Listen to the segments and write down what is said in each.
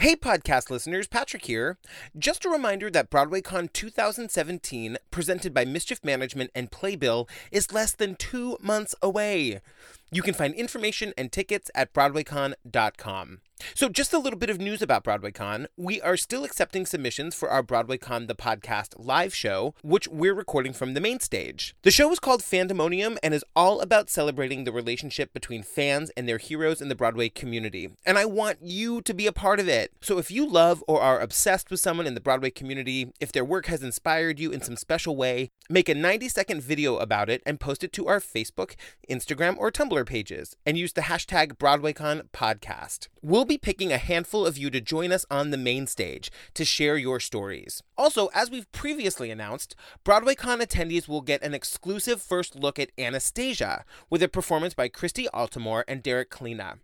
Hey, podcast listeners, Patrick here. Just a reminder that BroadwayCon 2017, presented by Mischief Management and Playbill, is less than two months away. You can find information and tickets at BroadwayCon.com. So, just a little bit of news about BroadwayCon. We are still accepting submissions for our BroadwayCon the Podcast live show, which we're recording from the main stage. The show is called Fandemonium and is all about celebrating the relationship between fans and their heroes in the Broadway community. And I want you to be a part of it. So, if you love or are obsessed with someone in the Broadway community, if their work has inspired you in some special way, make a 90 second video about it and post it to our Facebook, Instagram, or Tumblr pages and use the hashtag BroadwayCon podcast. We'll be picking a handful of you to join us on the main stage to share your stories. Also, as we've previously announced, BroadwayCon attendees will get an exclusive first look at Anastasia with a performance by Christy Altomare and Derek Klena.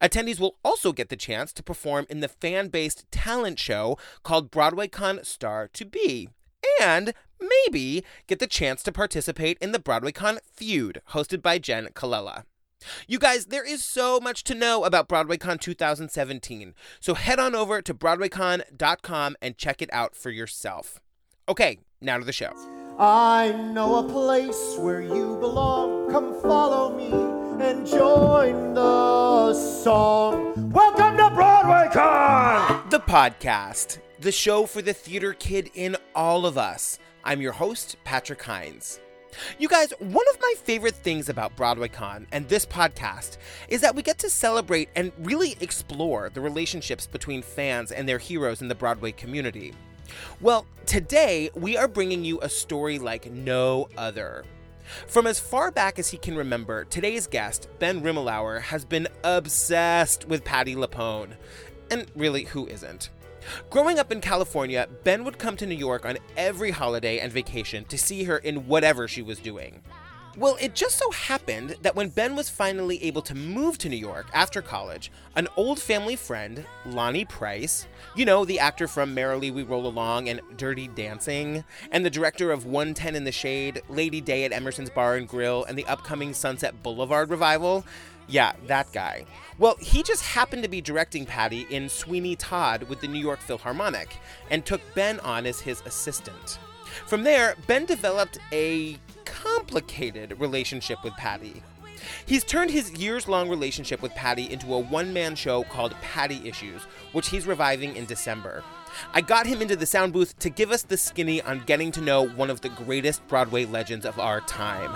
Attendees will also get the chance to perform in the fan based talent show called BroadwayCon Star to Be. And maybe get the chance to participate in the BroadwayCon Feud, hosted by Jenn Colella. You guys, there is so much to know about BroadwayCon 2017, so head on over to BroadwayCon.com and check it out for yourself. Okay, now to the show. I know a place where you belong. Come follow me and join the song. Welcome to BroadwayCon! The podcast, the show for the theater kid in all of us. I'm your host, Patrick Hinds. You guys, one of my favorite things about BroadwayCon and this podcast is that we get to celebrate and really explore the relationships between fans and their heroes in the Broadway community. Well, today we are bringing you a story like no other. From as far back as he can remember, today's guest, Ben Rimalower, has been obsessed with Patti LuPone. And really, who isn't? Growing up in California, Ben would come to New York on every holiday and vacation to see her in whatever she was doing. Well, it just so happened that when Ben was finally able to move to New York after college, an old family friend, Lonny Price, you know, the actor from Merrily We Roll Along and Dirty Dancing, and the director of 110 in the Shade, Lady Day at Emerson's Bar and Grill, and the upcoming Sunset Boulevard revival, yeah, that guy. Well, he just happened to be directing Patty in Sweeney Todd with the New York Philharmonic and took Ben on as his assistant. From there, Ben developed a complicated relationship with Patty. He's turned his years long relationship with Patty into a one man show called Patti Issues, which he's reviving in December. I got him into the sound booth to give us the skinny on getting to know one of the greatest Broadway legends of our time.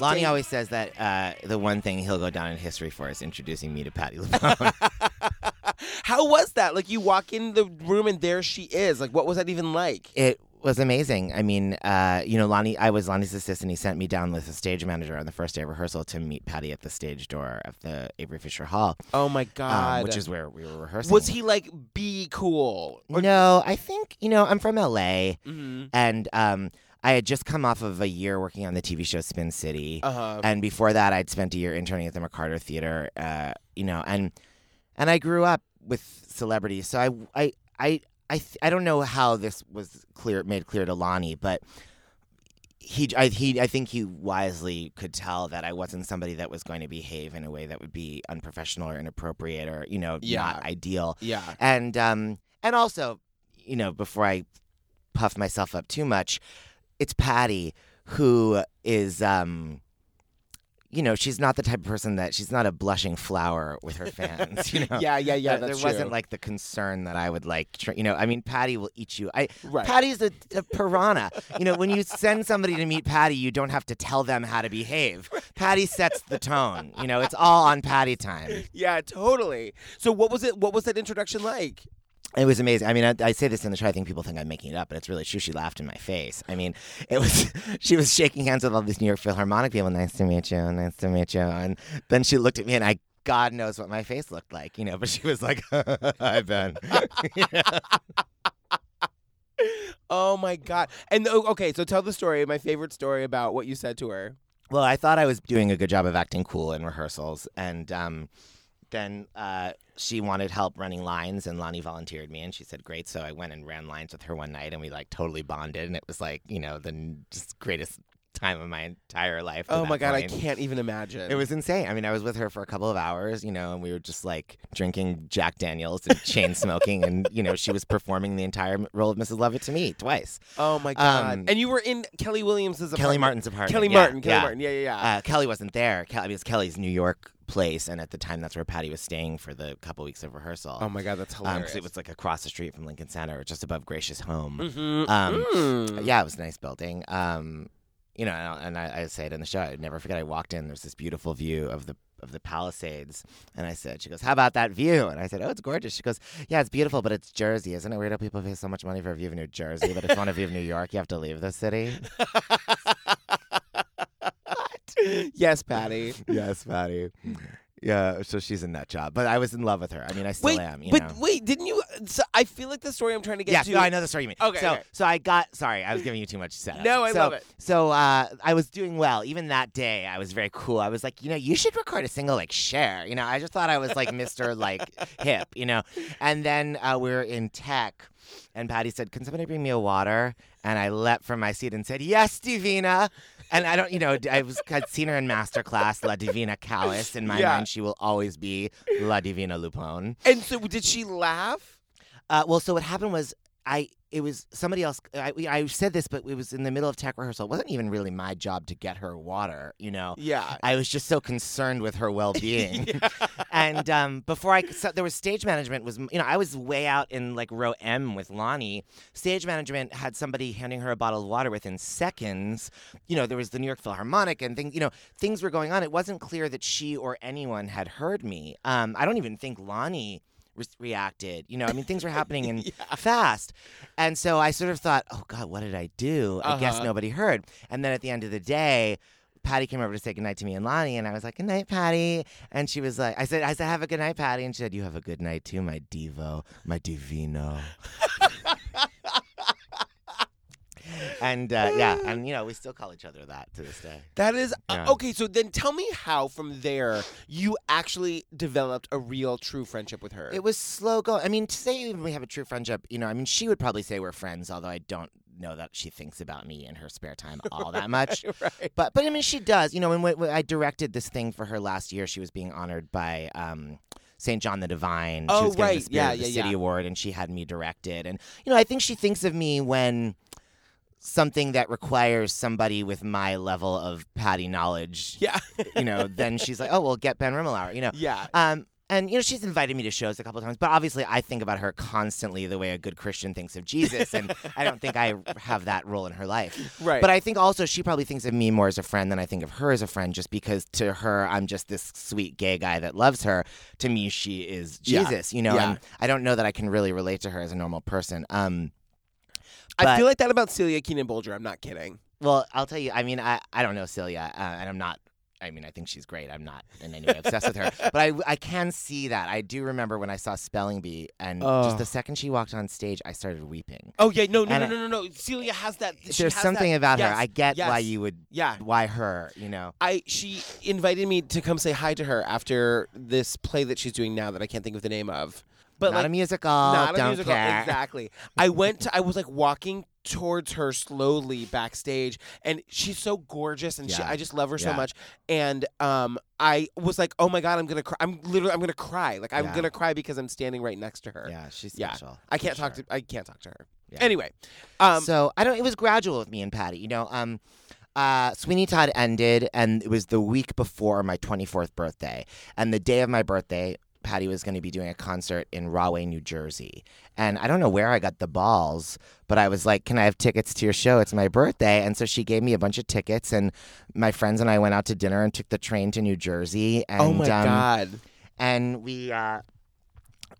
Lonny always says that uh, the one thing he'll go down in history for is introducing me to Patti LuPone. How was that? Like you walk in the room and there she is. Like what was that even like? it was amazing. I mean, uh, you know, Lonny, I was Lonny's assistant. He sent me down with the stage manager on the first day of rehearsal to meet Patty at the stage door of the Avery Fisher Hall, Oh my um, god. which is where we were rehearsing. Was he like be cool? Or- No, I think you know I'm from LA, Mhm. and um, I had just come off of a year working on the TV show Spin City, Uh-huh. and before that, I'd spent a year interning at the McCarter Theater. Uh, you know, and and I grew up with celebrities, so I I I I, th- I don't know how this was clear made clear to Lonny, but he I he I think he wisely could tell that I wasn't somebody that was going to behave in a way that would be unprofessional or inappropriate or you know Yeah. not ideal Yeah. and um and also you know before i puff myself up too much it's patty who is um you know she's not the type of person that she's not a blushing flower with her fans you know Yeah, yeah, yeah. there, there wasn't like the concern that I would like, tr- you know. I mean, Patty will eat you. I Right. Patty's a, a piranha. you know, when you send somebody to meet Patty, you don't have to tell them how to behave. Patty sets the tone. You know, it's all on Patty time. Yeah, totally. So what was it? What was that introduction like? It was amazing. I mean, I, I say this in the show. I think people think I'm making it up, but it's really true. She laughed in my face. I mean, it was. She was shaking hands with all these New York Philharmonic people. Nice to meet you. Nice to meet you. And then she looked at me, and I, God knows what my face looked like, you know. But she was like, "Hi, Ben." Oh my god! And okay, so tell the story. My favorite story about what you said to her. Well, I thought I was doing a good job of acting cool in rehearsals, and um, then uh, she wanted help running lines, and Lonny volunteered me, and she said, "Great." So I went and ran lines with her one night, and we like totally bonded, and it was like you know the just greatest time of my entire life. Oh my god, I can't even imagine. It was insane. I mean, I was with her for a couple of hours, you know, and we were just like drinking Jack Daniels and chain smoking, and you know, she was performing the entire role of Mrs. Lovett to me twice. Oh my god! Um, and you were in Kelly Williams's apartment. Kelly Martin's apartment. Kelly yeah, Martin. Kelly yeah. Martin. Yeah, yeah, yeah. Uh, Kelly wasn't there. Kelly, because Kelly's New York place, and at the time, that's where Patty was staying for the couple weeks of rehearsal. oh my god, that's Um, hilarious. 'cause it was like across the street from Lincoln Center, just above Gracious Home. Mhm. Um, Mm. Yeah, it was a nice building. Um, you know, and I, I say it in the show. I never forget. I walked in. There's this beautiful view of the of the Palisades, and I said, "She goes, how about that view?" And I said, "Oh, it's gorgeous." She goes, "Yeah, it's beautiful, but it's Jersey, isn't it weird how people pay so much money for a view of New Jersey, but if you want a view of New York, you have to leave the city." yes, Patty. yes, Patty. Yeah, so she's a nut job, but I was in love with her. I mean, I still Wait, am. You but know. wait, didn't you? So I feel like the story I'm trying to get Yes, to. no, I know the story you mean. Okay, so okay. so I got sorry, I was giving you too much setup. No, I so, love it. So uh, I was doing well. Even that day, I was very cool. I was like, you know, you should record a single like share. You know, I just thought I was like Mr. like hip. You know, and then uh, we were in tech. And Patty said, "Can somebody bring me a water?" And I leapt from my seat and said, "Yes, Divina." And I don't, you know, I was I'd seen her in Masterclass, La Divina Callas. In my Yeah. mind, she will always be La Divina LuPone. And so did she laugh? Uh, well, so what happened was I it was somebody else. I, I said this, but it was in the middle of tech rehearsal. It wasn't even really my job to get her water. You know, Yeah. I was just so concerned with her well being. and um, before I so there was stage management was you know I was way out in like row M with Lonny. Stage management had somebody handing her a bottle of water within seconds. You know there was the New York Philharmonic and things. You know things were going on. It wasn't clear that she or anyone had heard me. Um, I don't even think Lonny. re- Reacted, you know. I mean, things were happening and fast, and so I sort of thought, "Oh God, what did I do?" I guess Uh-huh. nobody heard. And then at the end of the day, Patty came over to say goodnight to me and Lonny, and I was like, "Good night, Patty." And she was like, "I said, I said, have a good night, Patty." And she said, "You have a good night too, my divo, my divino." and uh, yeah, and you know, we still call each other that to this day. That is uh, okay. So then, tell me how from there you actually developed a real, true friendship with her. It was slow going. I mean, to say even we have a true friendship, you know, I mean, she would probably say we're friends, although I don't know that she thinks about me in her spare time all that much. right. But but I mean, she does. You know, when, when I directed this thing for her last year, she was being honored by. Um, St. John the Divine. Oh, she was getting right. the Spirit Yeah, of the yeah, City yeah. Award, and she had me directed. And you know, I think she thinks of me when something that requires somebody with my level of Patty knowledge. Yeah. You know, then she's like, oh, well, get Ben Rimalower. You know, yeah. um, and you know, she's invited me to shows a couple of times, but obviously, I think about her constantly the way a good Christian thinks of Jesus, and I don't think I have that role in her life. Right. But I think also she probably thinks of me more as a friend than I think of her as a friend, just because to her I'm just this sweet gay guy that loves her. To me, she is Yeah. Jesus. You know, Yeah. and I don't know that I can really relate to her as a normal person. Um, I feel like that about Celia Keenan Bolger. I'm not kidding. well, I'll tell you. I mean, I I don't know Celia, uh, and I'm not. I mean, I think she's great. I'm not in any way obsessed with her, but I I can see that. I do remember when I saw Spelling Bee, and Oh. just the second she walked on stage, I started weeping. Oh yeah, no, no, And no, no, no, no. Celia has that. There's has something that- about yes, her. I get why you would. Yeah. Why her? You know. I she invited me to come say hi to her after this play that she's doing now that I can't think of the name of. But not like a musical. not a musical care. exactly. I went to I was like walking towards her slowly backstage and she's so gorgeous and she, I just love her so much and um I was like oh my god I'm going to cry I'm literally I'm going to cry like I'm Yeah. going to cry because I'm standing right next to her. Yeah, she's Yeah. special. I can't talk sure. to I can't talk to her. Yeah. Anyway, um so I don't. It was gradual with me and Patty. You know, um, uh, Sweeney Todd ended, and it was the week before my 24th birthday, and the day of my birthday. Patty was going to be doing a concert in Rahway, New Jersey. And I don't know where I got the balls, but I was like, Can I have tickets to your show? It's my birthday. And so she gave me a bunch of tickets, and my friends and I went out to dinner and took the train to New Jersey. And, oh my um, god. and we uh,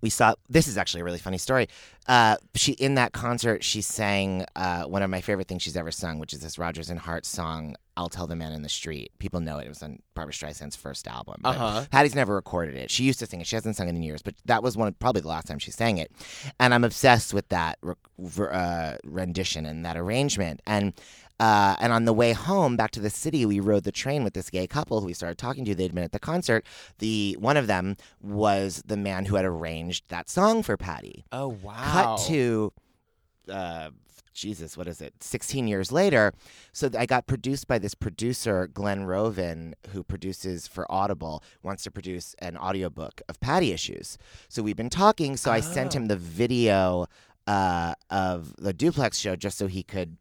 we saw this is actually a really funny story. uh, she in that concert she sang uh, one of my favorite things she's ever sung, which is this Rodgers and Hart song. I'll tell the man in the street. People know it. It was on Barbra Streisand's first album. Uh-huh. Patty's never recorded it. She used to sing it. She hasn't sung it in years, but that was one probably the last time she sang it. And I'm obsessed with that re- ver- uh, rendition and that arrangement. And uh, and on the way home back to the city, we rode the train with this gay couple who we started talking to. They'd been at the concert. The one of them was the man who had arranged that song for Patty. Oh wow. Cut to, uh, Jesus, what is it? 16 years later. So I got produced by this producer, Glenn Rovin, who produces for Audible, wants to produce an audiobook of Patti issues. So we've been talking. So I sent him the video uh, of the duplex show just so he could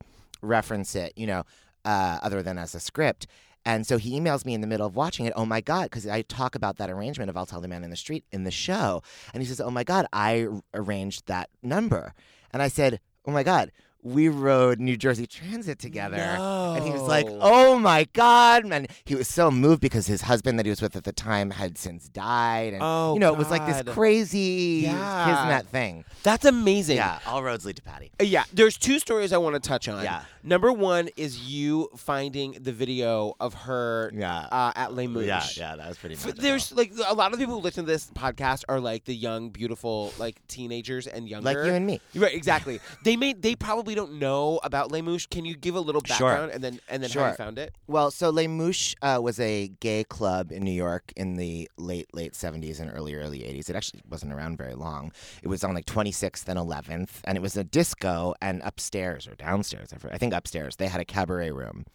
reference it, you know, uh, other than as a script. And so he emails me in the middle of watching it. Oh my God, because I talk about that arrangement of I'll Tell the Man in the Street in the show. And he says, Oh my God, I arranged that number. And I said, Oh my God, we rode New Jersey Transit together. And he was like, Oh my God. And he was so moved because his husband that he was with at the time had since died. And, Oh, you know, it was like this crazy Yeah. kismet thing. That's amazing. Yeah, all roads lead to Patty. Uh, Yeah, there's two stories I want to touch on. Yeah. Number one is you finding the video of her Yeah. uh, at Les Mouches. Yeah, yeah, that was pretty magical. There's like a lot of people who listen to this podcast are like the young, beautiful, like teenagers and younger. like you and me. Right, exactly. they may they probably don't know about Les Mouches. Can you give a little Sure. background and then and then how you found it? Well, so Les Mouches uh, was a gay club in New York in the late late 70s and early early 80s. It actually wasn't around very long. It was on like 26th and 11th, and it was a disco. And upstairs or downstairs, I for- I think upstairs, they had a cabaret room,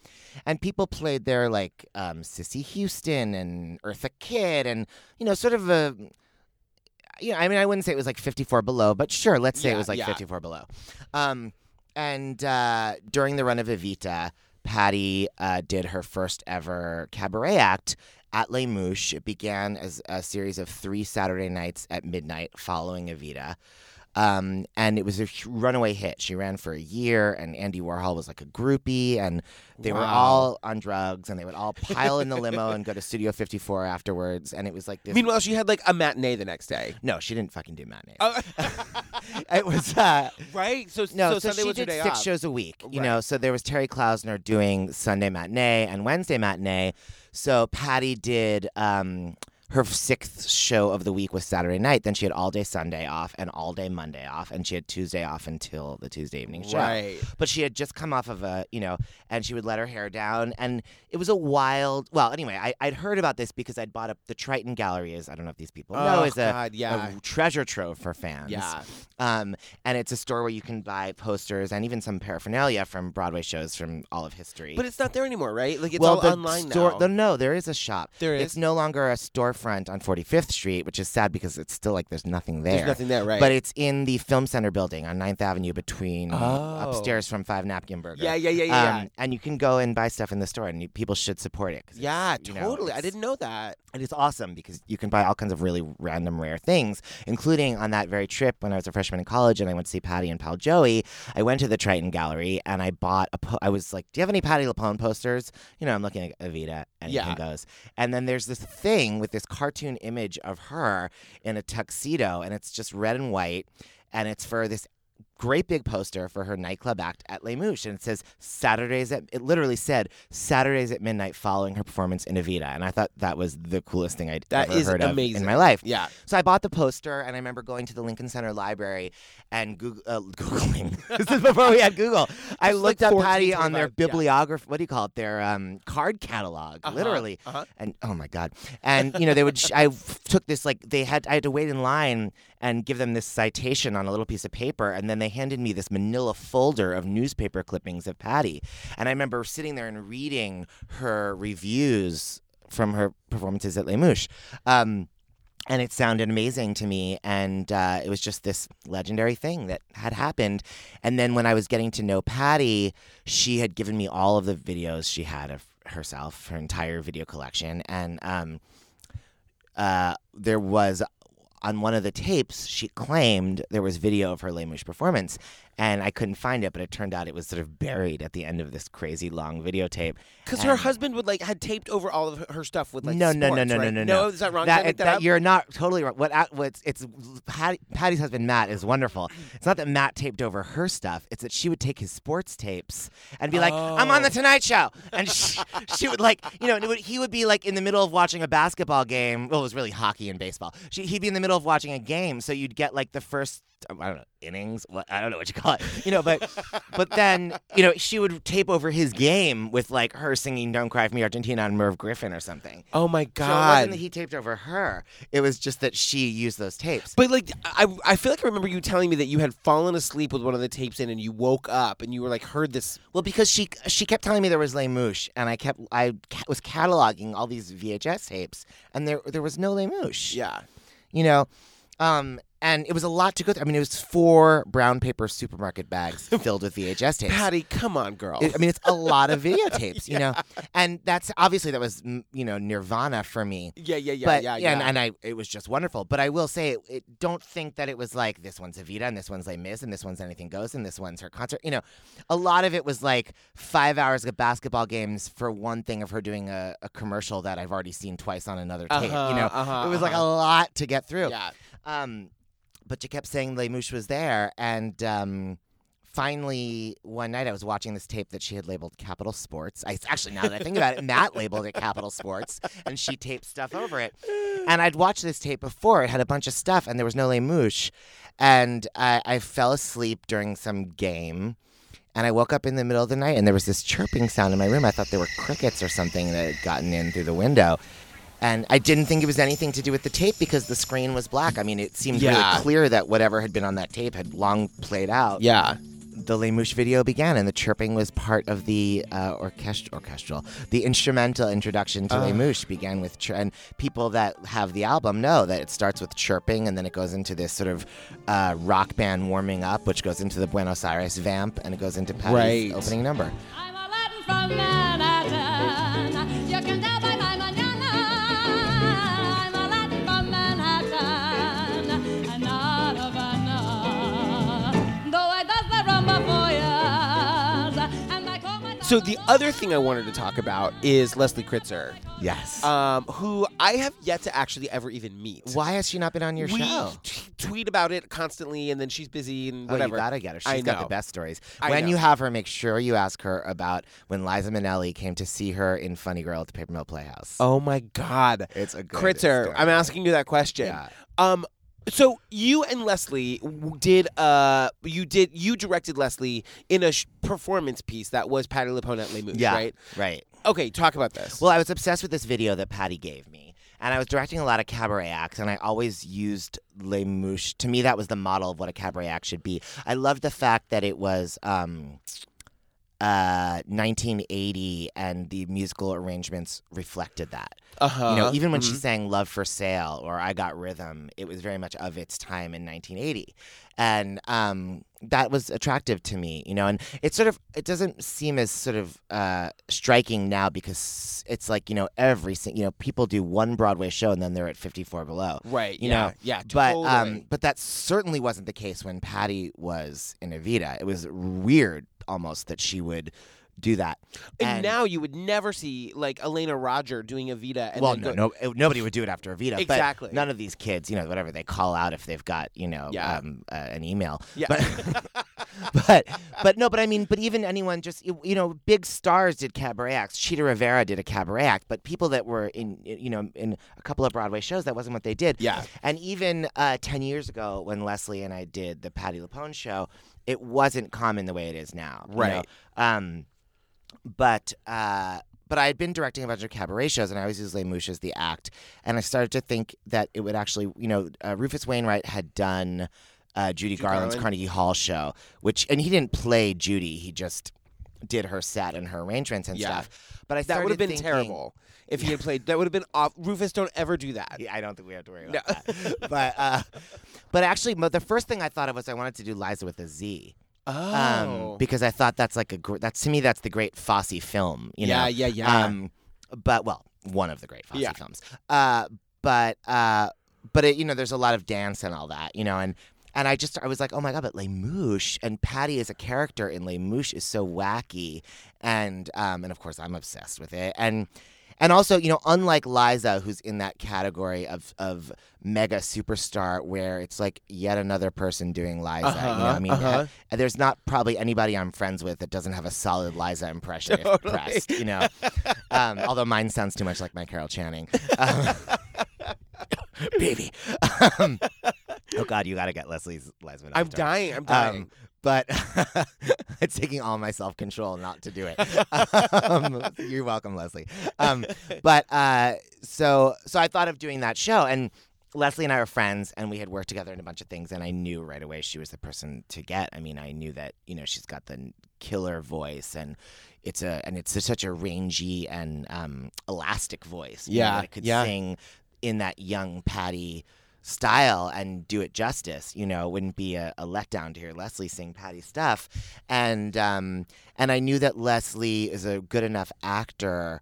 and people played there like um, Cissy Houston and Eartha Kitt, and you know, sort of a. You know, I mean, I wouldn't say it was like 54 below, but sure, let's say Yeah, it was like yeah. 54 below. Um, and uh, during the run of Evita, Patty uh, did her first ever cabaret act at Les Mouches. It began as a series of three Saturday nights at midnight following Evita. Um, and it was a runaway hit. She ran for a year, and Andy Warhol was like a groupie, and they were all on drugs, and they would all pile in the limo and go to Studio 54 afterwards. And it was like this. Meanwhile, she had like a matinee the next day. no, she didn't fucking do matinee. Oh, it was uh, right. So no, so, so, she did six off. shows a week. You Right. know, so there was Terri Klausner doing Sunday matinee and Wednesday matinee. So Patty did um, her sixth show of the week was Saturday night. Then she had all day Sunday off and all day Monday off, and she had Tuesday off until the Tuesday evening show. Right. But she had just come off of a, you know, and she would let her hair down, and it was a wild. Well, anyway, I, I'd heard about this because I'd bought up the Triton Gallery. Is I don't know if these people know Oh, is a, God, yeah. a treasure trove for fans. Yeah. Um, and it's a store where you can buy posters and even some paraphernalia from Broadway shows from all of history. But it's not there anymore, right? Like it's well, all online store, now. the- no, there is a shop. There It's no longer a storefront on 45th Street, which is sad because it's still like there's nothing there. There's nothing there, right? But it's in the Film Center building on 9th Avenue between Oh. upstairs from Five Napkin Burger. Yeah, yeah, yeah, yeah, yeah. Um, and you can go and buy stuff in the store, and you, people should support it. yeah, you know, totally. I didn't know that. and it's awesome because you can buy all kinds of really random, rare things, including on that very trip when I was a freshman in college and I went to see Patty and pal Joey. I went to the Triton Gallery and I bought a. Po- I was like, "Do you have any Patti LuPone posters?" You know, I'm looking at Evita, and Yeah. goes. And then there's this thing with this cartoon image of her in a tuxedo, and it's just red and white, and it's for this great big poster for her nightclub act at Les Mouches, and it says Saturdays at. It literally said Saturdays at midnight following her performance in Evita, and I thought that was the coolest thing I'd That ever is heard of amazing. in my life. Yeah. So I bought the poster, and I remember going to the Lincoln Center Library and Goog- uh, googling. this is before we had Google. I looked like up Patty on their 25, yeah. bibliography. What do you call it? Their um, card catalog, Uh-huh, literally. uh-huh. And oh my god! And you know they would. Sh- I f- took this like they had. I had to wait in line and give them this citation on a little piece of paper, and then they handed me this Manila folder of newspaper clippings of Patty. And I remember sitting there and reading her reviews from her performances at Les Mouches. Um, and it sounded amazing to me and uh, it was just this legendary thing that had happened and then when i was getting to know patty she had given me all of the videos she had of herself her entire video collection and um, uh, there was on one of the tapes she claimed there was video of her Les performance and I couldn't find it, but it turned out it was sort of buried at the end of this crazy long videotape. Because her husband would like had taped over all of her stuff with like no, no, no, no, right? no, no, No, is that wrong? I make that. You're not totally wrong. What? I- What's it's Patty, Patty's husband Matt is wonderful. It's not that Matt taped over her stuff. It's that she would take his sports tapes and be like, "I'm on the Oh. Tonight Show," and she, she would like, you know, and it would, he would be like in the middle of watching a basketball game. Well, it was really hockey and baseball. She, he'd be in the middle of watching a game, so you'd get like the first. I don't know innings. What I don't know what you call it. You know, but but then you know she would tape over his game with like her singing "Don't Cry for Me, Argentina" on Merv Griffin or something. oh my So it god! wasn't that he taped over her. It was just that she used those tapes. But like, I I feel like I remember you telling me that you had fallen asleep with one of the tapes in, and you woke up and you were like heard this. well, because she she kept telling me there was Les Mouches, and I kept I was cataloging all these VHS tapes, and there there was no Les Mouches. Yeah. you know, um, and it was a lot to go through. I mean, it was four brown paper supermarket bags filled with VHS tapes. Patty, come on, girl. It- I mean, it's a lot of videotapes, you know, and that's obviously that was you know Nirvana for me. yeah, yeah, yeah, but yeah, yeah. And, and I it was just wonderful. But I will say, it, it, don't think that it was like this one's Evita and this one's Les Mis and this one's Anything Goes and this one's her concert. You know, a lot of it was like five hours of basketball games for one thing of her doing a, a commercial that I've already seen twice on another tape. Uh-huh, you know, uh-huh, it was like a uh-huh. lot to get through. yeah. Um, but you kept saying Les Mouches was there, and um, finally one night I was watching this tape that she had labeled Capital Sports. I actually now that I think about it, Matt labeled it Capital Sports, and she taped stuff over it. And I'd watched this tape before; it had a bunch of stuff, and there was no Les Mouches. And I, I fell asleep during some game. And I woke up in the middle of the night and there was this chirping sound in my room. I thought there were crickets or something that had gotten in through the window. And I didn't think it was anything to do with the tape because the screen was black. I mean, it seemed Yeah. really clear that whatever had been on that tape had long played out. Yeah. The Les Mouches video began, and the chirping was part of the uh, orchest- orchestral, the instrumental introduction to Les Mouches began with, chir- and people that have the album know that it starts with chirping, and then it goes into this sort of uh, rock band warming up, which goes into the Buenos Aires vamp, and it goes into Patty's Right. opening number. So the other thing I wanted to talk about is Leslie Kritzer, Yes. um, who I have yet to actually ever even meet. Why has she not been on your we show? t- tweet about it constantly, and then she's busy and whatever. Oh, you gotta get her. She's I got know. the best stories. I when know. you have her, make sure you ask her about when Liza Minnelli came to see her in Funny Girl at the Paper Mill Playhouse. Oh my God, it's a good Kritzer! story. I'm asking you that question. Yeah. Um, so you and Leslie did uh you did you directed Leslie in a sh- performance piece that was Patti LuPone at Les Mouches, Yeah. right? Right. Okay, talk about this. Well, I was obsessed with this video that Patty gave me. And I was directing a lot of cabaret acts, and I always used Les Mouches. To me, that was the model of what a cabaret act should be. I loved the fact that it was um, uh, 1980, and the musical arrangements reflected that. uh-huh. You know, even when she Mhm. sang "Love for Sale" or "I Got Rhythm," it was very much of its time in 1980, and um, that was attractive to me. You know, and it sort of it doesn't seem as sort of uh, striking now because it's like you know every you know people do one Broadway show and then they're at 54 below. right, You yeah, know, yeah, But um, but that certainly wasn't the case when Patty was in Evita. It was weird almost that she would do that. and, now you would never see like Elena Roger doing Evita. And well, no, go- no, nobody would do it after Evita. but Exactly. none of these kids, you know, whatever they call out if they've got, you know, Yeah. um, uh, an email. Yeah. But, but, but no, but I mean, but even anyone just, you know, big stars did cabaret acts. Chita Rivera did a cabaret act, but people that were in, you know, in a couple of Broadway shows, that wasn't what they did. Yeah. And even uh, 10 years ago, when Leslie and I did the Patti LuPone show, it wasn't common the way it is now. you know? Right. Um, but uh, but I had been directing a bunch of cabaret shows, and I always used Les Mouches as the act. And I started to think that it would actually, you know, uh, Rufus Wainwright had done uh, Judy Garland's Garland. Carnegie Hall show, which and he didn't play Judy, he just did her set and her arrangements and Yeah. stuff. But I that would have been thinking- terrible if he had played. That would have been off. Rufus, don't ever do that. Yeah, I don't think we have to worry No. about that. but uh, but actually, the first thing I thought of was I wanted to do Liza with a Z. Oh, um, because I thought that's like a gr- that's to me that's the great Fosse film. You yeah, know? yeah, yeah. Um, but well, one of the great Fosse Yeah. films. Uh, but uh, but it, you know, there's a lot of dance and all that. You know, and and I just I was like, oh my god, but Les Mouches and Patty as a character in Les Mouches is so wacky, and um, and of course I'm obsessed with it, and and also you know unlike Liza, who's in that category of of mega superstar, where it's like yet another person doing Liza. you know, Uh-huh, I mean, uh-huh. uh, there's not probably anybody I'm friends with that doesn't have a solid Liza impression if Totally. pressed. You know, um, although mine sounds too much like my Carol Channing. Um, baby. Um, oh God, you got to get Leslie's. Minnelli I'm dying. I'm dying. Um, but it's taking all my self control not to do it. Um, you're welcome, Leslie. Um, but uh, so so I thought of doing that show, and Leslie and I were friends, and we had worked together in a bunch of things, and I knew right away she was the person to get. I mean, I knew that you know she's got the killer voice, and it's a and it's such a rangy and um, elastic voice. know, Yeah, that it could yeah. sing in that young Patty style and do it justice. You know, it wouldn't be a, a letdown to hear Leslie sing Patty stuff. And um, and I knew that Leslie is a good enough actor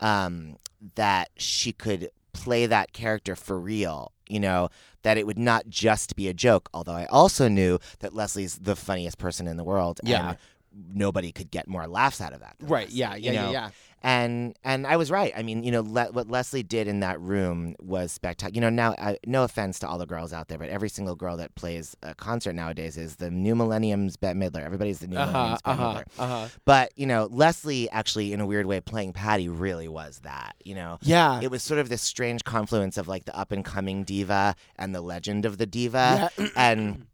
um, that she could play that character for real. You know, that it would not just be a joke. Although I also knew that Leslie's the funniest person in the world. Yeah. And nobody could get more laughs out of that. right. Leslie, Yeah. Yeah. Yeah. know? Yeah. and and I was right. I mean, you know, le- what Leslie did in that room was spectacular. You know, now uh, no offense to all the girls out there, but every single girl that plays a concert nowadays is the new millennium's Bette Midler. Everybody's the new Uh huh. millennium's Uh Bette. Midler. Uh huh. But you know, Leslie actually, in a weird way, playing Patty really was that. You know. Yeah. It was sort of this strange confluence of like the up and coming diva and the legend of the diva, and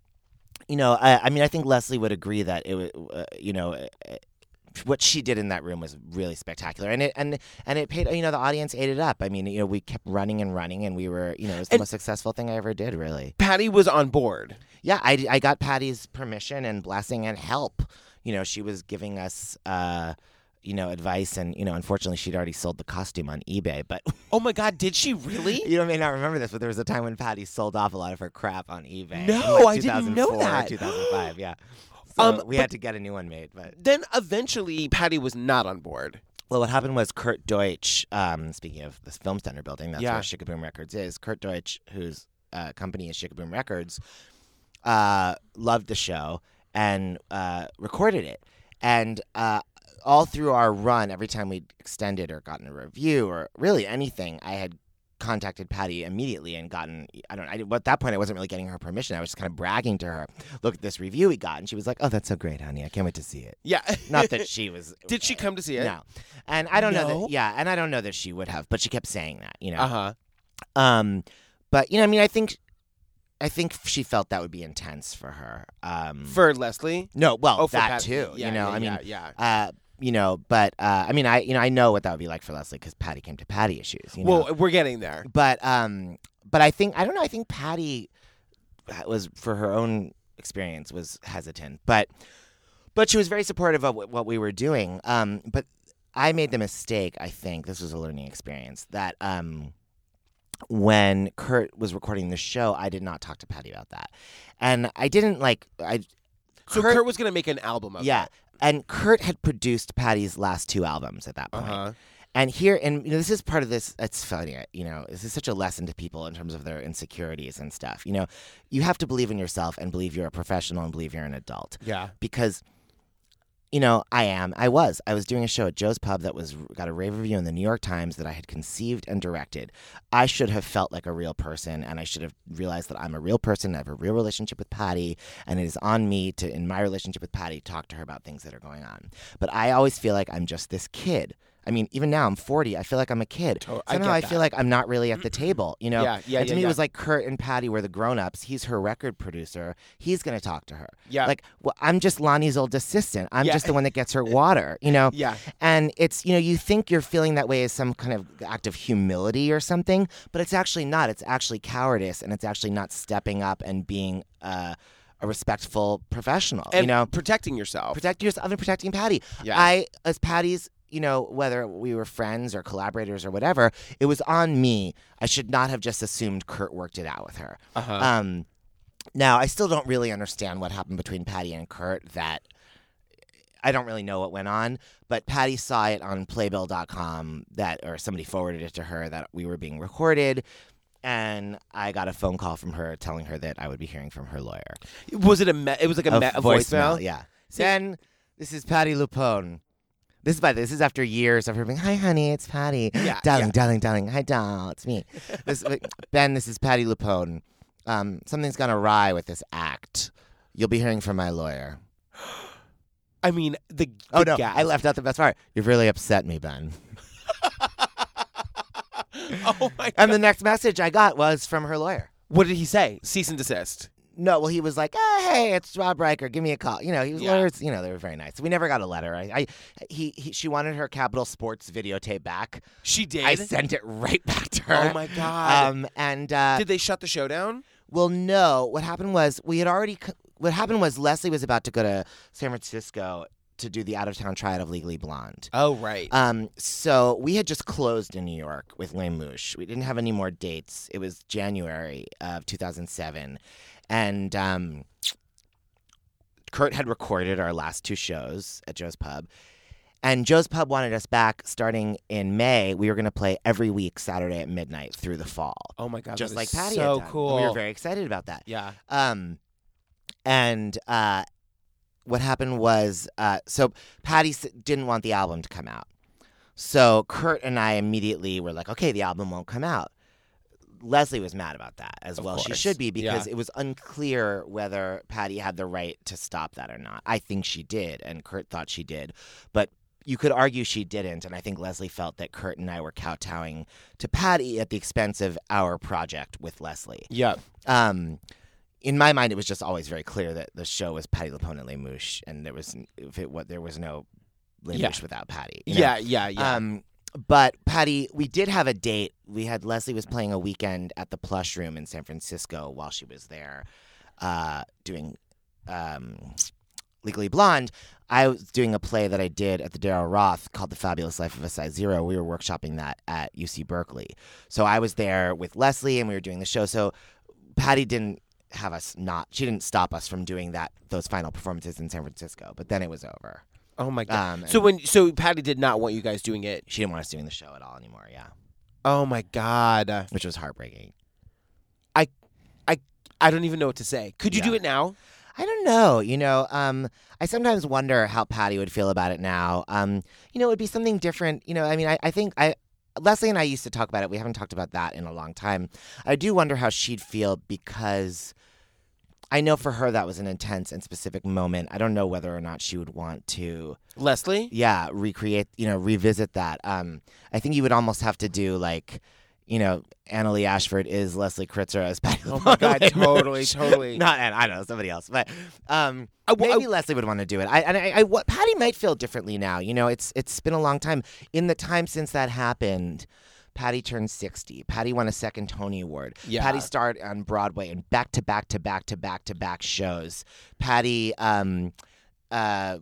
you know, I, I mean, I think Leslie would agree that it was, uh, you know, uh, uh, what she did in that room was really spectacular, and it and and it paid. You know, the audience ate it up. I mean, you know, we kept running and running, and we were, you know, it was the And- most successful thing I ever did, really. Patty was on board. Yeah, I, I got Patty's permission and blessing and help. You know, she was giving us. Uh, you know, advice, and you know, unfortunately, she'd already sold the costume on eBay. But Oh my God! Did she really? you may not remember this, but there was a time when Patty sold off a lot of her crap on eBay. No, like, I didn't know that. 2005, yeah. So Um, we had to get a new one made, but Then eventually, Patty was not on board. well, what happened was Kurt Deutsch. Um, speaking of this film center building, that's Yeah. where Sh-K-Boom Records is. Kurt Deutsch, whose uh, company is Sh-K-Boom Records, uh, loved the show and uh, recorded it. And uh, all through our run, every time we'd extended or gotten a review or really anything, I had contacted Patty immediately and gotten I don't I, at that point I wasn't really getting her permission. I was just kind of bragging to her, look at this review we got, and she was like, "Oh, that's so great, honey! I can't wait to see it." Yeah. Not that she was. Did she come to see it? No, and I don't know that. Yeah, and I don't know that she would have, but she kept saying that, you know. Uh huh. Um, but you know, I mean, I think, I think she felt that would be intense for her. Um, For Leslie. no, well, Oh, for that Patty. too. Yeah, you know, yeah, I mean, yeah, yeah. uh, you know, but uh, I mean, I you know, I know what that would be like for Leslie because Patty came to Patti issues. You know? Well, we're getting there. but um, but I think I don't know. I think Patty was for her own experience was hesitant, but but she was very supportive of what, what we were doing. Um, but I made the mistake. I think this was a learning experience that um, when Kurt was recording the show, I did not talk to Patty about that, and I didn't like I. So Kurt, was going to make an album of yeah, it. And Kurt had produced Patty's last two albums at that Uh-huh. And here, and you know, this is part of this. It's funny, you know. This is such a lesson to people in terms of their insecurities and stuff. You know, you have to believe in yourself and believe you're a professional and believe you're an adult Yeah. because, you know, I am. I was. I was doing a show at Joe's Pub that was got a rave review in the New York Times that I had conceived and directed. I should have felt like a real person, and I should have realized that I'm a real person. I have a real relationship with Patty, and it is on me to, in my relationship with Patty, talk to her about things that are going on. But I always feel like I'm just this kid. I mean, even now I'm 40. I feel like I'm a kid. I Somehow get I, feel like I'm not really at the table. You know? Yeah, yeah, And to yeah, me, yeah. it was like Kurt and Patty were the grown-ups. He's her record producer. He's going to talk to her. Yeah. Like, well, I'm just Lonny's old assistant. I'm Yeah. just the one that gets her water. You know? Yeah. And it's, you know, you think you're feeling that way as some kind of act of humility or something, but it's actually not. It's actually cowardice, and it's actually not stepping up and being uh, a respectful professional. And you know, protecting yourself. protect yourself and protecting Patty. Yes. I, as Patty's, you know, whether we were friends or collaborators or whatever, it was on me. I should not have just assumed Kurt worked it out with her. Uh-huh. Um, now, I still don't really understand what happened between Patty and Kurt. That I don't really know what went on, but Patty saw it on Playbill.com that, or somebody forwarded it to her that we were being recorded, and I got a phone call from her telling her that I would be hearing from her lawyer. Was it a? Me- it was like a, me- a voicemail. Yeah. Then this is Patti LuPone. This is by this is after years of her being, "Hi, honey, it's Patty. Yeah, darling, yeah. darling, darling. Hi, doll, it's me." This Ben, this is Patti LuPone. Um, something's gone awry with this act. You'll be hearing from my lawyer. I mean, the, Oh no, gas. I left out the best part. You've really upset me, Ben. oh my! And the next message I got was from her lawyer. What did he say? Cease and desist. No, well, he was like, oh, "Hey, it's Rob Riker. Give me a call." You know, he was Yeah. lawyers. You know, they were very nice. We never got a letter. I, I he, he, she wanted her Capital Sports videotape back. She did. I sent it right back to her. Oh my god! Um, and uh, did they shut the show down? well, no. What happened was we had already. c- What happened was Leslie was about to go to San Francisco to do the out of town tryout of Legally Blonde. Oh right. Um, so we had just closed in New York with Les Mouches. We didn't have any more dates. It was January of 2007, and um, Kurt had recorded our last two shows at Joe's Pub. And Joe's Pub wanted us back starting in May. We were going to play every week Saturday at midnight through the fall, oh my god! just like Patty. So done. And cool. We were very excited about that. yeah. Um, and uh, what happened was, uh, so Patty s- didn't want the album to come out. So Kurt and I immediately were like, okay, the album won't come out. Leslie was mad about that as Of well. She should be because Yeah. it was unclear whether Patty had the right to stop that or not. I think she did, and Kurt thought she did. But you could argue she didn't, and I think Leslie felt that Kurt and I were kowtowing to Patty at the expense of our project with Leslie. Yep. Um, in my mind, it was just always very clear that the show was Patti LuPone and and there was if it what there was no Les Yeah. Without Patty. you know? Yeah. Yeah. Yeah. Um, but Patty, we did have a date. We had Leslie was playing a weekend at the Plush Room in San Francisco while she was there, uh, doing um, Legally Blonde. I was doing a play that I did at the Daryl Roth called The Fabulous Life of a Size Zero. We were workshopping that at UC Berkeley. So I was there with Leslie and we were doing the show. So Patty didn't have us not she didn't stop us from doing that those final performances in San Francisco. But then it was over. Oh my god. Um, so when so Patty did not want you guys doing it. She didn't want us doing the show at all anymore, yeah. Oh my god. Which was heartbreaking. I I I don't even know what to say. Could you do Yeah. it now? I don't know. You know, um, I sometimes wonder how Patty would feel about it now. Um, you know, it would be something different. You know, I mean, I, I think I Leslie and I used to talk about it. We haven't talked about that in a long time. I do wonder how she'd feel because I know for her that was an intense and specific moment. I don't know whether or not she would want to, Leslie? yeah, recreate, you know, revisit that. Um, I think you would almost have to do like, you know, Annaleigh Ashford is Leslie Kritzer as Patty. Oh my god, totally, totally. Not, and I don't know somebody else, but um, I- I- maybe Leslie would want to do it. I and I, I, what Patty might feel differently now. You know, it's it's been a long time. In the time since that happened, Patty turned sixty. Patty won a second Tony Award. Yeah. Patty starred on Broadway in back to back to back to back to back shows. Patty, um, uh,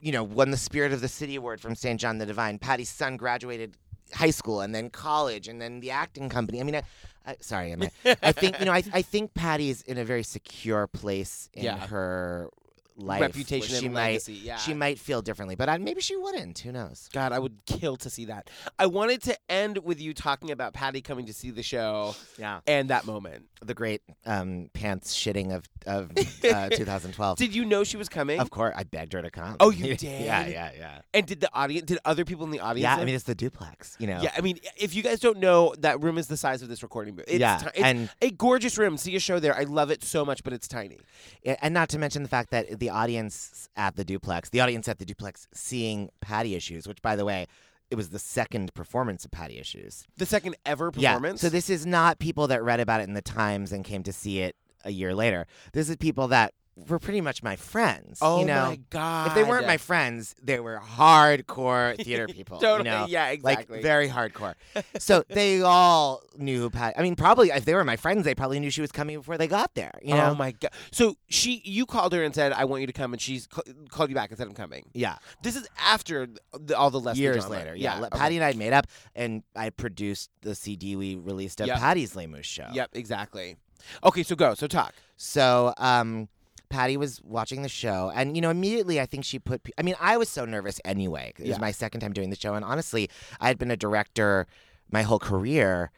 you know, won the Spirit of the City Award from St. John the Divine. Patty's son graduated high school and then college and then the acting company. I mean, I, I, sorry, I, I think you know, I, I think Patty's in a very secure place in Yeah. her life. Reputation she and might, legacy, yeah. she might feel differently, but I, maybe she wouldn't. Who knows? God, I would kill to see that. I wanted to end with you talking about Patty coming to see the show Yeah, and that moment. the great um, pants shitting of of uh, 2012. Did you know she was coming? of course, I begged her to come. Oh, you did? yeah, yeah. Yeah. And did the audience? Did other people in the audience? Yeah? I mean it's the duplex, you know. yeah. I mean, if you guys don't know, that room is the size of this recording booth. It's Yeah, ti- it's and- a gorgeous room. See a show there. I love it so much, but it's tiny. And not to mention the fact that the audience at the duplex, the audience at the duplex, seeing Patti Issues, which by the way, it was the second performance of Patti Issues. The second ever performance. Yeah. So this is not people that read about it in the Times and came to see it a year later. This is people that were pretty much my friends. Oh you know? my god! If they weren't my friends, they were hardcore theater people. you Totally, know? yeah, exactly. Like very hardcore. so they all knew who Patty. I mean, probably if they were my friends, they probably knew she was coming before they got there. You know? Oh my god! So she, you called her and said, "I want you to come," and she's ca- called you back and said, "I'm coming." Yeah. This is after the, all the Leslie years drama. later. Yeah, Le- okay. Patty and I had made up, and I produced the CD we released of Yep. Patty's Les Mouches show. Yep, exactly. Okay, so go. So talk. So, um, Patty was watching the show, and you know, immediately I think she put. pe- I mean, I was so nervous anyway. It Yeah. was my second time doing the show, and honestly, I had been a director my whole career.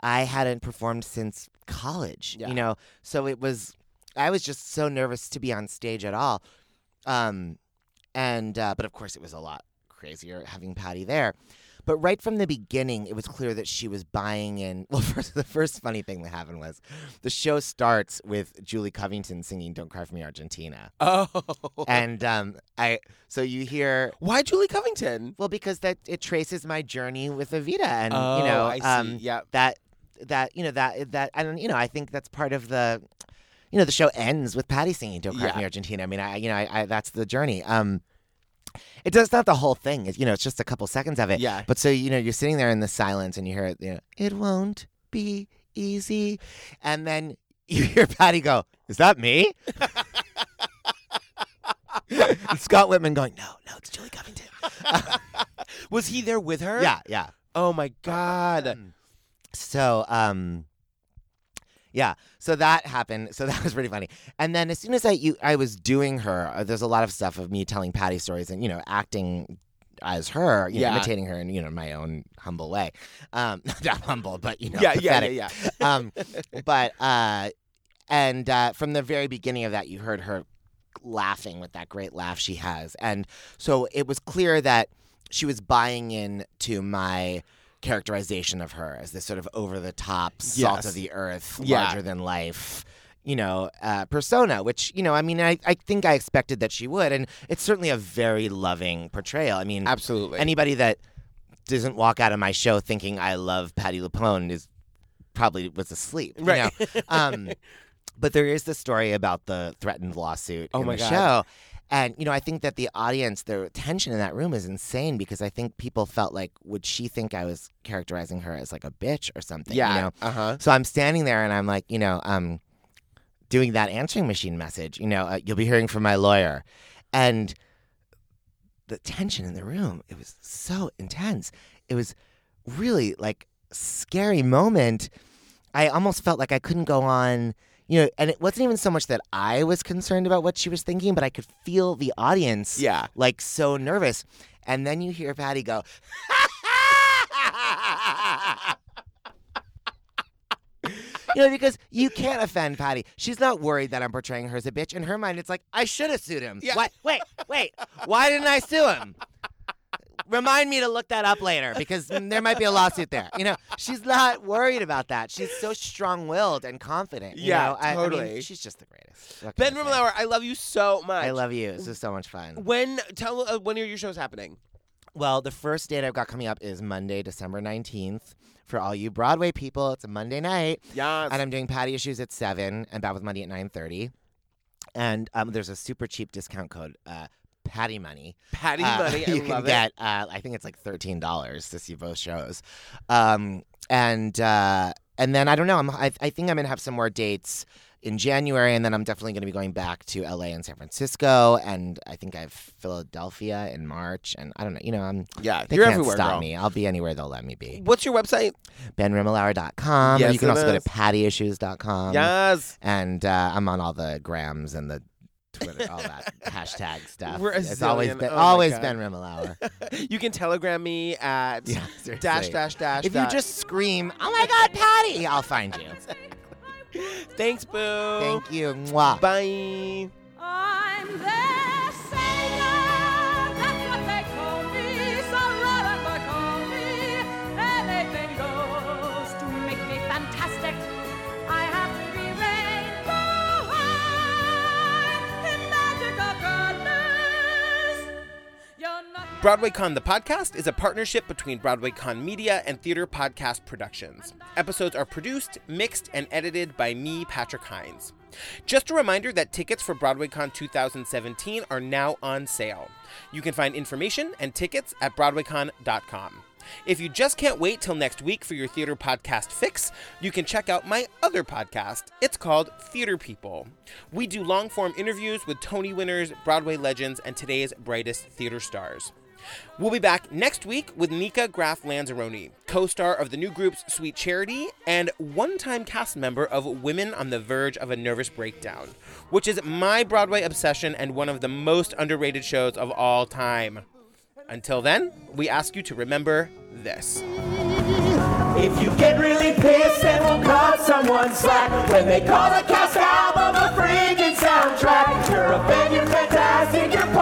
I hadn't performed since college. Yeah. You know, so it was I was just so nervous to be on stage at all. Um, and uh, but of course it was a lot crazier having Patty there. But right from the beginning, it was clear that she was buying in. Well, first, the first funny thing that happened was the show starts with Julie Covington singing "Don't Cry for Me, Argentina," Oh. and um, I so you hear Why Julie Covington? well because that it traces my journey with Evita, and oh, you know I see. um, yeah. that that you know that that don't you know I think that's part of the you know the show ends with Patty singing "Don't Cry for Me, Argentina." I mean, I you know I, I that's the journey. Um, it does not the whole thing. It, you know, it's just a couple seconds of it. Yeah. But so you know, you're sitting there in the silence, and you hear it. You know, it won't be easy, and then you hear Patty go, "Is that me?" Scott Wittman going, "No, no, it's Julie Covington." Was he there with her? yeah, yeah. Oh my god. So, um, yeah, so that happened. So that was pretty funny. And then as soon as I you, I was doing her, uh, there's a lot of stuff of me telling Patti stories and you know acting as her, you know, imitating her in you know my own humble way. Um, not humble, but you know, yeah, yeah, yeah, yeah. um, but uh, and uh, from the very beginning of that, you heard her laughing with that great laugh she has, and so it was clear that she was buying in to my characterization of her as this sort of over the top, salt Yes. of the earth, Yeah. larger than life. You know, uh, persona, which, you know, I mean, I, I think I expected that she would. And it's certainly a very loving portrayal. I mean, Absolutely. anybody that doesn't walk out of my show thinking I love Patti LuPone is probably was asleep. you Right. know? um, but there is the story about the threatened lawsuit Oh in my the God. show. And you know, I think that the audience, the tension in that room is insane because I think people felt like, would she think I was characterizing her as like a bitch or something? yeah. You know? Uh huh. So I'm standing there and I'm like, you know, um, doing that answering machine message. You know, uh, you'll be hearing from my lawyer, and the tension in the room. It was so intense. It was really like scary moment. I almost felt like I couldn't go on. You know, and it wasn't even so much that I was concerned about what she was thinking, but I could feel the audience Yeah. like so nervous. And then you hear Patti go, You know, because you can't offend Patti. She's not worried that I'm portraying her as a bitch. In her mind, it's like, I should have sued him. Yeah. What? Wait, wait. Why didn't I sue him? Remind me to look that up later because there might be a lawsuit there. You know, she's not worried about that. She's so strong willed and confident. you Yeah, know? I- I mean, totally. she's just the greatest. Ben I? Rimalower, I love you so much. I love you. This is so much fun. When tell uh, when are your shows happening? Well, the first date I've got coming up is Monday, December 19th. For all you Broadway people, it's a Monday night. Yes. And I'm doing Patti Issues at 7 and Bad with Money at 9.30. And um, there's a super cheap discount code, uh, Patti Money. Patti Uh, Money. I you love can get, uh, I think it's like $13 to see both shows. Um, and uh, and then I don't know. I'm, I, I think I'm going to have some more dates in January, and then I'm definitely going to be going back to LA and San Francisco, and I think I have Philadelphia in March, and I don't know. You know, I'm. Yeah, they you're can't everywhere, stop girl. me. I'll be anywhere they'll let me be. What's your website? BenRimalower.com. or Yes, you can also go to pattiissues.com. yes. And uh, I'm on all the grams and the Twitter, all that hashtag stuff. We're a it's always been Oh always God. Ben Rimalower. you can telegram me at Yeah, dash dash dash. If you just scream, "Oh my God, Patti!" I'll find you. thanks, boo. Thank you. Mwah. Bye. BroadwayCon the podcast is a partnership between BroadwayCon Media and Theater Podcast Productions. Episodes are produced, mixed, and edited by me, Patrick Hinds. Just a reminder that tickets for BroadwayCon 2017 are now on sale. You can find information and tickets at BroadwayCon.com. If you just can't wait till next week for your theater podcast fix, you can check out my other podcast. It's called Theater People. We do long form interviews with Tony winners, Broadway legends, and today's brightest theater stars. We'll be back next week with Nikka Graff Lanzarone, co star of the new group's Sweet Charity and one time cast member of Women on the Verge of a Nervous Breakdown, which is my Broadway obsession and one of the most underrated shows of all time. Until then, we ask you to remember this. If you get really pissed, then we'll cut someone slack. When they call the cast album a freaking soundtrack, you're a fan, you're fantastic, you're